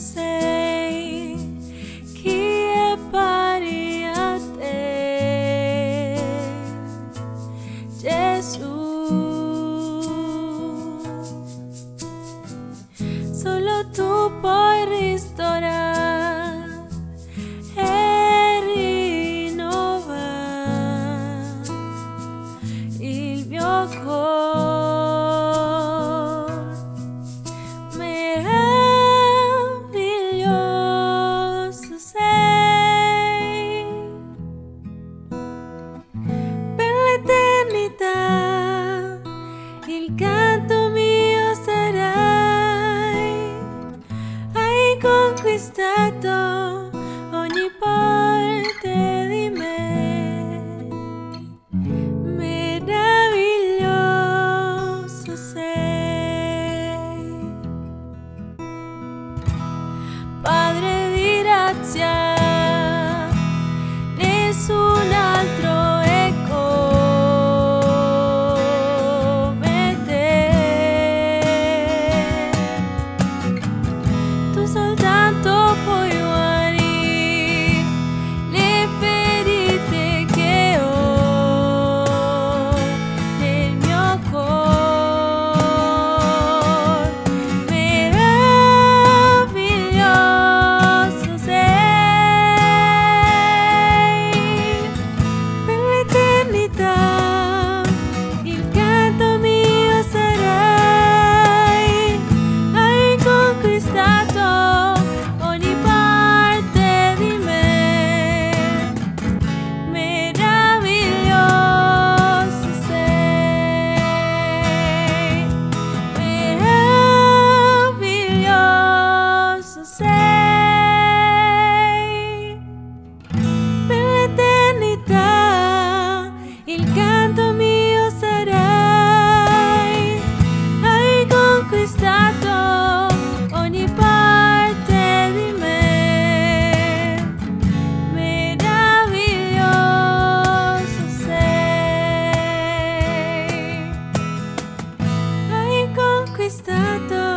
sei que é paria te Jesus solo tu podes canto mío sarai hai conquistato ogni parte di me meraviglioso sei Padre di grazia at the